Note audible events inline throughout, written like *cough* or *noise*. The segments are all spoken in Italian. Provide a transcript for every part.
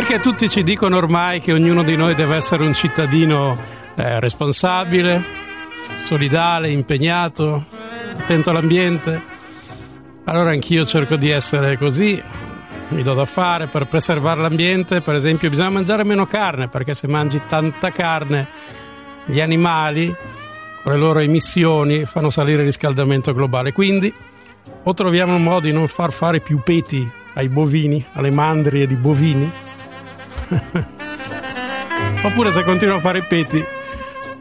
Perché tutti ci dicono ormai che ognuno di noi deve essere un cittadino eh, responsabile, solidale, impegnato, attento all'ambiente. Allora anch'io cerco di essere così, mi do da fare per preservare l'ambiente, per esempio bisogna mangiare meno carne perché se mangi tanta carne gli animali con le loro emissioni fanno salire il riscaldamento globale. Quindi o troviamo un modo di non far fare più peti ai bovini, alle mandrie di bovini, *laughs* Oppure se continuo a fare i peti,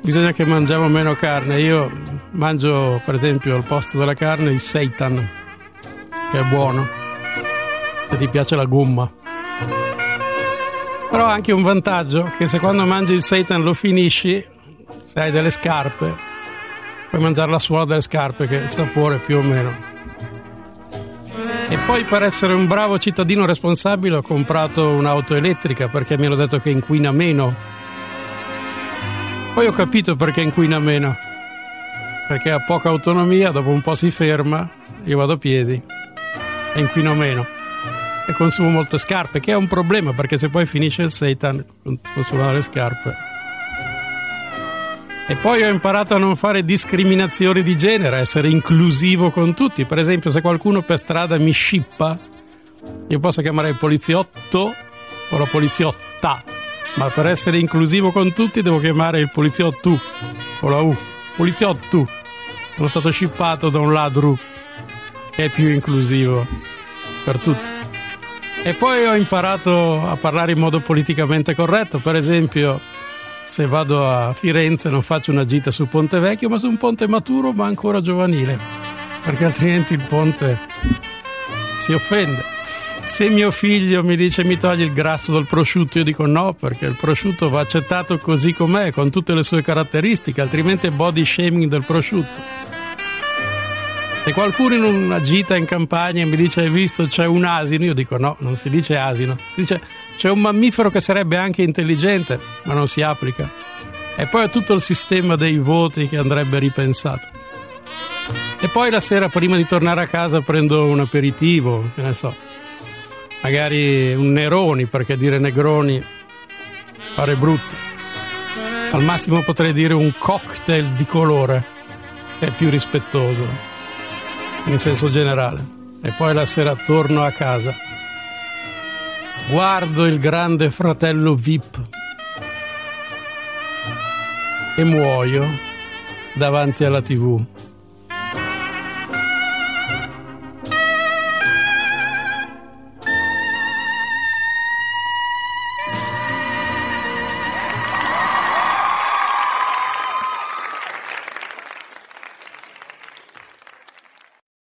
bisogna che mangiamo meno carne. Io mangio, per esempio, al posto della carne il seitan, che è buono, se ti piace la gomma. Però ha anche un vantaggio, che se quando mangi il seitan lo finisci, se hai delle scarpe, puoi mangiare la suola delle scarpe, che è il sapore più o meno. E poi per essere un bravo cittadino responsabile ho comprato un'auto elettrica perché mi hanno detto che inquina meno. Poi ho capito perché inquina meno. Perché ha poca autonomia, dopo un po' si ferma, io vado a piedi e inquino meno. E consumo molte scarpe, che è un problema perché se poi finisce il seitan consumare le scarpe e poi ho imparato a non fare discriminazioni di genere, a essere inclusivo con tutti. Per esempio, se qualcuno per strada mi scippa, io posso chiamare il poliziotto o la poliziotta, ma per essere inclusivo con tutti devo chiamare il poliziotto o la U. Poliziotto. Sono stato scippato da un ladro che è più inclusivo per tutti. E poi ho imparato a parlare in modo politicamente corretto, per esempio se vado a Firenze non faccio una gita sul ponte vecchio, ma su un ponte maturo ma ancora giovanile, perché altrimenti il ponte si offende. Se mio figlio mi dice mi togli il grasso dal prosciutto, io dico no, perché il prosciutto va accettato così com'è, con tutte le sue caratteristiche, altrimenti è body shaming del prosciutto. Se qualcuno in una gita in campagna mi dice hai visto c'è un asino, io dico no, non si dice asino, si dice c'è un mammifero che sarebbe anche intelligente, ma non si applica. E poi è tutto il sistema dei voti che andrebbe ripensato. E poi la sera prima di tornare a casa prendo un aperitivo, che ne so, magari un Neroni, perché dire Negroni pare brutto. Al massimo potrei dire un cocktail di colore, che è più rispettoso in senso generale. E poi la sera torno a casa. Guardo il grande fratello VIP e muoio davanti alla tv.